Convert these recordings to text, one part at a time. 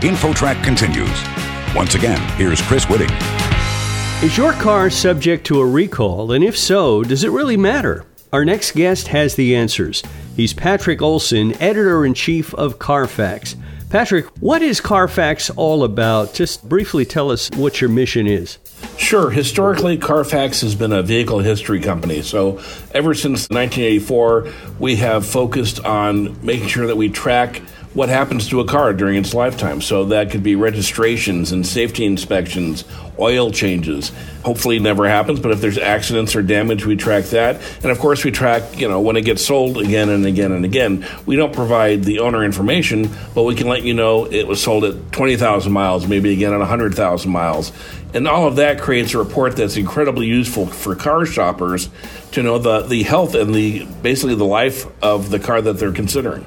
InfoTrack continues. Once again, here's Chris Whitting. Is your car subject to a recall? And if so, does it really matter? Our next guest has the answers. He's Patrick Olsen, editor in chief of Carfax. Patrick, what is Carfax all about? Just briefly tell us what your mission is. Sure. Historically, Carfax has been a vehicle history company. So, ever since 1984, we have focused on making sure that we track what happens to a car during its lifetime. So that could be registrations and safety inspections, oil changes. Hopefully it never happens, but if there's accidents or damage, we track that. And of course we track, you know, when it gets sold again and again and again. We don't provide the owner information, but we can let you know it was sold at 20,000 miles, maybe again at 100,000 miles. And all of that creates a report that's incredibly useful for car shoppers to know the, the health and the basically the life of the car that they're considering.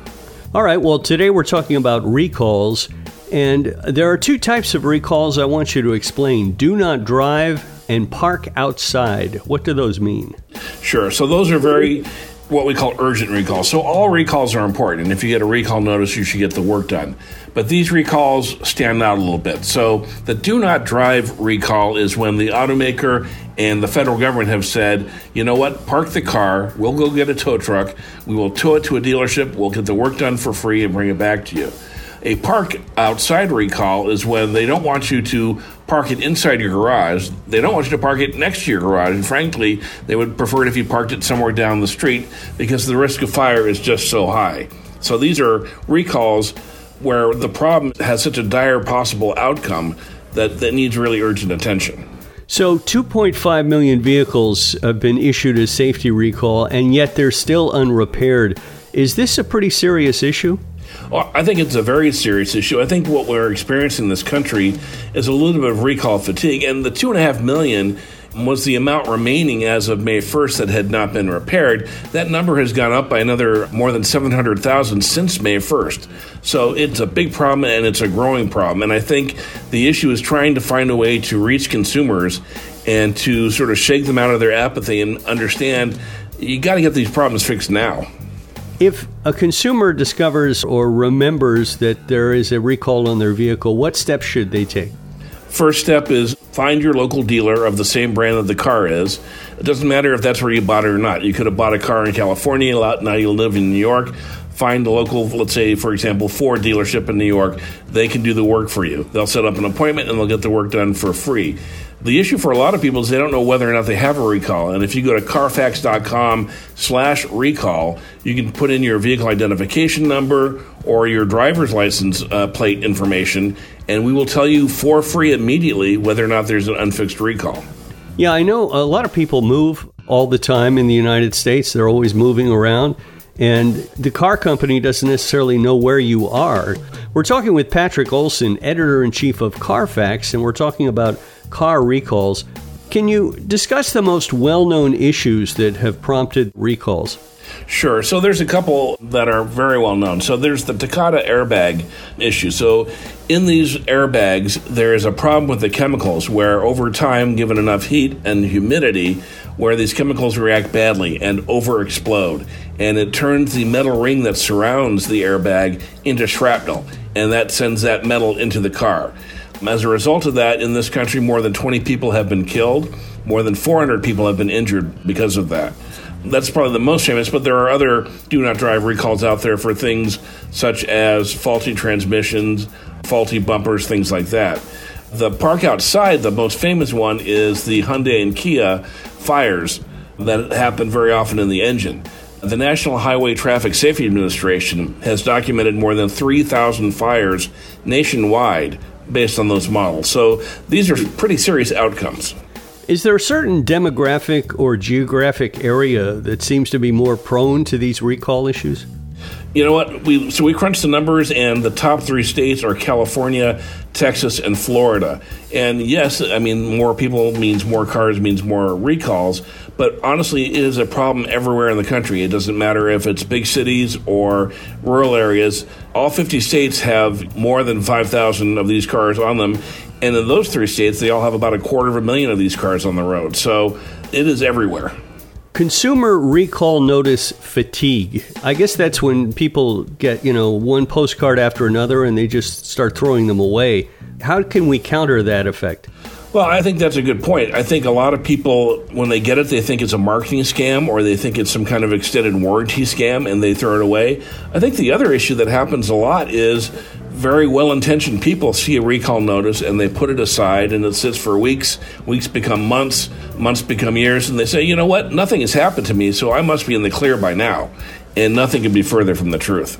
All right, well, today we're talking about recalls, and there are two types of recalls I want you to explain do not drive and park outside. What do those mean? Sure. So, those are very what we call urgent recalls. So all recalls are important. And if you get a recall notice, you should get the work done. But these recalls stand out a little bit. So the do not drive recall is when the automaker and the federal government have said, you know what, park the car, we'll go get a tow truck, we will tow it to a dealership, we'll get the work done for free and bring it back to you. A park outside recall is when they don't want you to park it inside your garage. They don't want you to park it next to your garage. And frankly, they would prefer it if you parked it somewhere down the street because the risk of fire is just so high. So these are recalls where the problem has such a dire possible outcome that, that needs really urgent attention. So, 2.5 million vehicles have been issued a safety recall, and yet they're still unrepaired. Is this a pretty serious issue? Well, I think it's a very serious issue. I think what we're experiencing in this country is a little bit of recall fatigue, and the two and a half million was the amount remaining as of May 1st that had not been repaired. That number has gone up by another more than 700,000 since May 1st. So it's a big problem and it's a growing problem. And I think the issue is trying to find a way to reach consumers and to sort of shake them out of their apathy and understand you got to get these problems fixed now. If a consumer discovers or remembers that there is a recall on their vehicle, what steps should they take? First step is find your local dealer of the same brand that the car is. It doesn't matter if that's where you bought it or not. You could have bought a car in California, now you live in New York. Find a local, let's say, for example, Ford dealership in New York. They can do the work for you. They'll set up an appointment and they'll get the work done for free. The issue for a lot of people is they don't know whether or not they have a recall. And if you go to carfax.com slash recall, you can put in your vehicle identification number or your driver's license uh, plate information, and we will tell you for free immediately whether or not there's an unfixed recall. Yeah, I know a lot of people move all the time in the United States. They're always moving around, and the car company doesn't necessarily know where you are. We're talking with Patrick Olsen, editor in chief of Carfax, and we're talking about car recalls. Can you discuss the most well known issues that have prompted recalls? Sure. So there's a couple that are very well known. So there's the Takata airbag issue. So in these airbags, there is a problem with the chemicals where over time, given enough heat and humidity, where these chemicals react badly and over explode. And it turns the metal ring that surrounds the airbag into shrapnel. And that sends that metal into the car. As a result of that, in this country, more than 20 people have been killed. More than 400 people have been injured because of that. That's probably the most famous, but there are other do not drive recalls out there for things such as faulty transmissions, faulty bumpers, things like that. The park outside, the most famous one is the Hyundai and Kia fires that happen very often in the engine. The National Highway Traffic Safety Administration has documented more than 3,000 fires nationwide based on those models. So these are pretty serious outcomes. Is there a certain demographic or geographic area that seems to be more prone to these recall issues? You know what? We so we crunched the numbers, and the top three states are California, Texas, and Florida. And yes, I mean more people means more cars means more recalls. But honestly, it is a problem everywhere in the country. It doesn't matter if it's big cities or rural areas. All 50 states have more than 5,000 of these cars on them. And in those three states, they all have about a quarter of a million of these cars on the road. So it is everywhere. Consumer recall notice fatigue. I guess that's when people get, you know, one postcard after another and they just start throwing them away. How can we counter that effect? Well, I think that's a good point. I think a lot of people, when they get it, they think it's a marketing scam or they think it's some kind of extended warranty scam and they throw it away. I think the other issue that happens a lot is very well intentioned people see a recall notice and they put it aside and it sits for weeks. Weeks become months, months become years, and they say, you know what, nothing has happened to me, so I must be in the clear by now. And nothing can be further from the truth.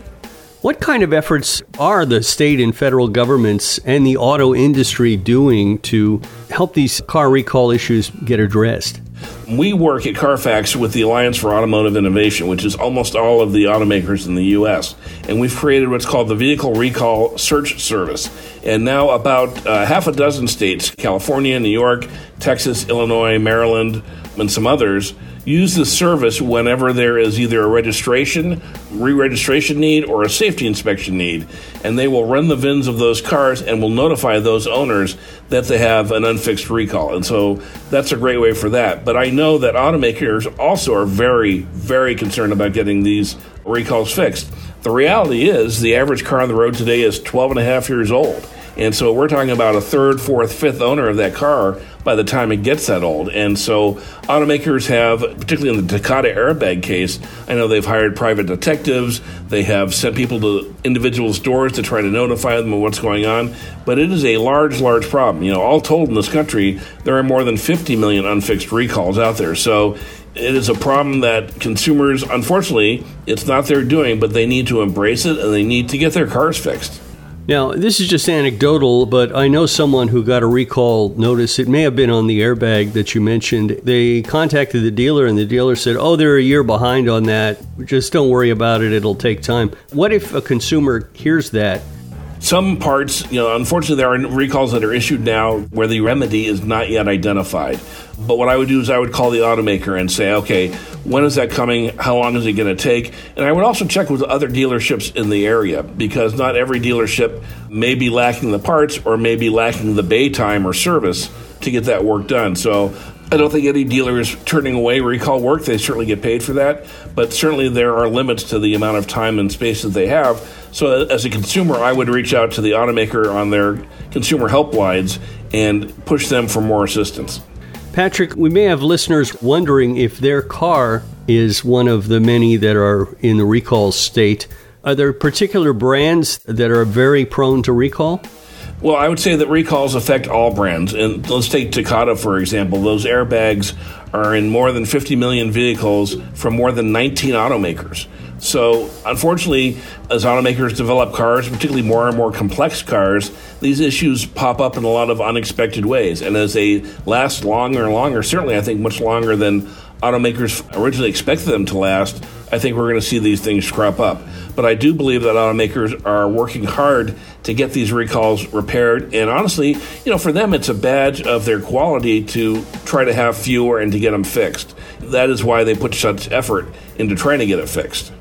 What kind of efforts are the state and federal governments and the auto industry doing to help these car recall issues get addressed? We work at Carfax with the Alliance for Automotive Innovation, which is almost all of the automakers in the U.S. And we've created what's called the Vehicle Recall Search Service. And now, about uh, half a dozen states California, New York, Texas, Illinois, Maryland, and some others use the service whenever there is either a registration, re registration need, or a safety inspection need. And they will run the VINs of those cars and will notify those owners that they have an unfixed recall. And so that's a great way for that. But I know that automakers also are very, very concerned about getting these recalls fixed. The reality is, the average car on the road today is 12 and a half years old. And so we're talking about a third, fourth, fifth owner of that car by the time it gets that old. And so automakers have, particularly in the Takata airbag case, I know they've hired private detectives. They have sent people to individuals' doors to try to notify them of what's going on. But it is a large, large problem. You know, all told in this country, there are more than 50 million unfixed recalls out there. So it is a problem that consumers, unfortunately, it's not their doing, but they need to embrace it and they need to get their cars fixed. Now, this is just anecdotal, but I know someone who got a recall notice. It may have been on the airbag that you mentioned. They contacted the dealer, and the dealer said, Oh, they're a year behind on that. Just don't worry about it, it'll take time. What if a consumer hears that some parts, you know, unfortunately, there are recalls that are issued now where the remedy is not yet identified. But what I would do is I would call the automaker and say, okay, when is that coming? How long is it going to take? And I would also check with other dealerships in the area because not every dealership may be lacking the parts or may be lacking the bay time or service to get that work done. So I don't think any dealer is turning away recall work. They certainly get paid for that, but certainly there are limits to the amount of time and space that they have. So, as a consumer, I would reach out to the automaker on their consumer help helplines and push them for more assistance. Patrick, we may have listeners wondering if their car is one of the many that are in the recall state. Are there particular brands that are very prone to recall? Well, I would say that recalls affect all brands. And let's take Takata, for example. Those airbags are in more than 50 million vehicles from more than 19 automakers. So, unfortunately, as automakers develop cars, particularly more and more complex cars, these issues pop up in a lot of unexpected ways. And as they last longer and longer, certainly I think much longer than automakers originally expected them to last, I think we're going to see these things crop up. But I do believe that automakers are working hard to get these recalls repaired. And honestly, you know, for them, it's a badge of their quality to try to have fewer and to get them fixed. That is why they put such effort into trying to get it fixed.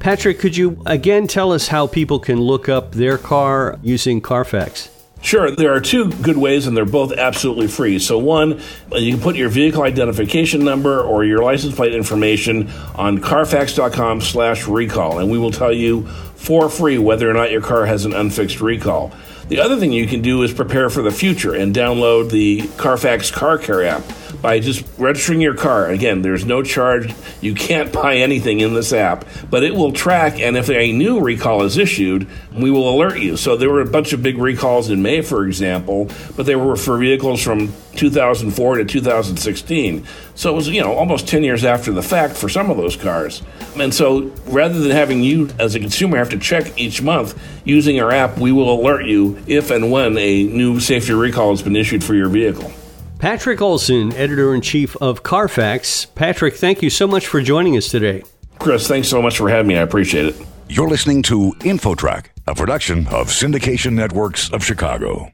Patrick, could you again tell us how people can look up their car using Carfax? Sure, there are two good ways, and they're both absolutely free. So, one, you can put your vehicle identification number or your license plate information on Carfax.com/slash recall, and we will tell you for free whether or not your car has an unfixed recall. The other thing you can do is prepare for the future and download the Carfax Car Care app by just registering your car. Again, there's no charge. You can't buy anything in this app, but it will track. And if a new recall is issued, we will alert you. So there were a bunch of big recalls in May, for example, but they were for vehicles from 2004 to 2016. So it was, you know, almost 10 years after the fact for some of those cars. And so rather than having you as a consumer have to check each month using our app, we will alert you if and when a new safety recall has been issued for your vehicle. Patrick Olsen, editor in chief of Carfax. Patrick, thank you so much for joining us today. Chris, thanks so much for having me. I appreciate it. You're listening to InfoTrack, a production of Syndication Networks of Chicago.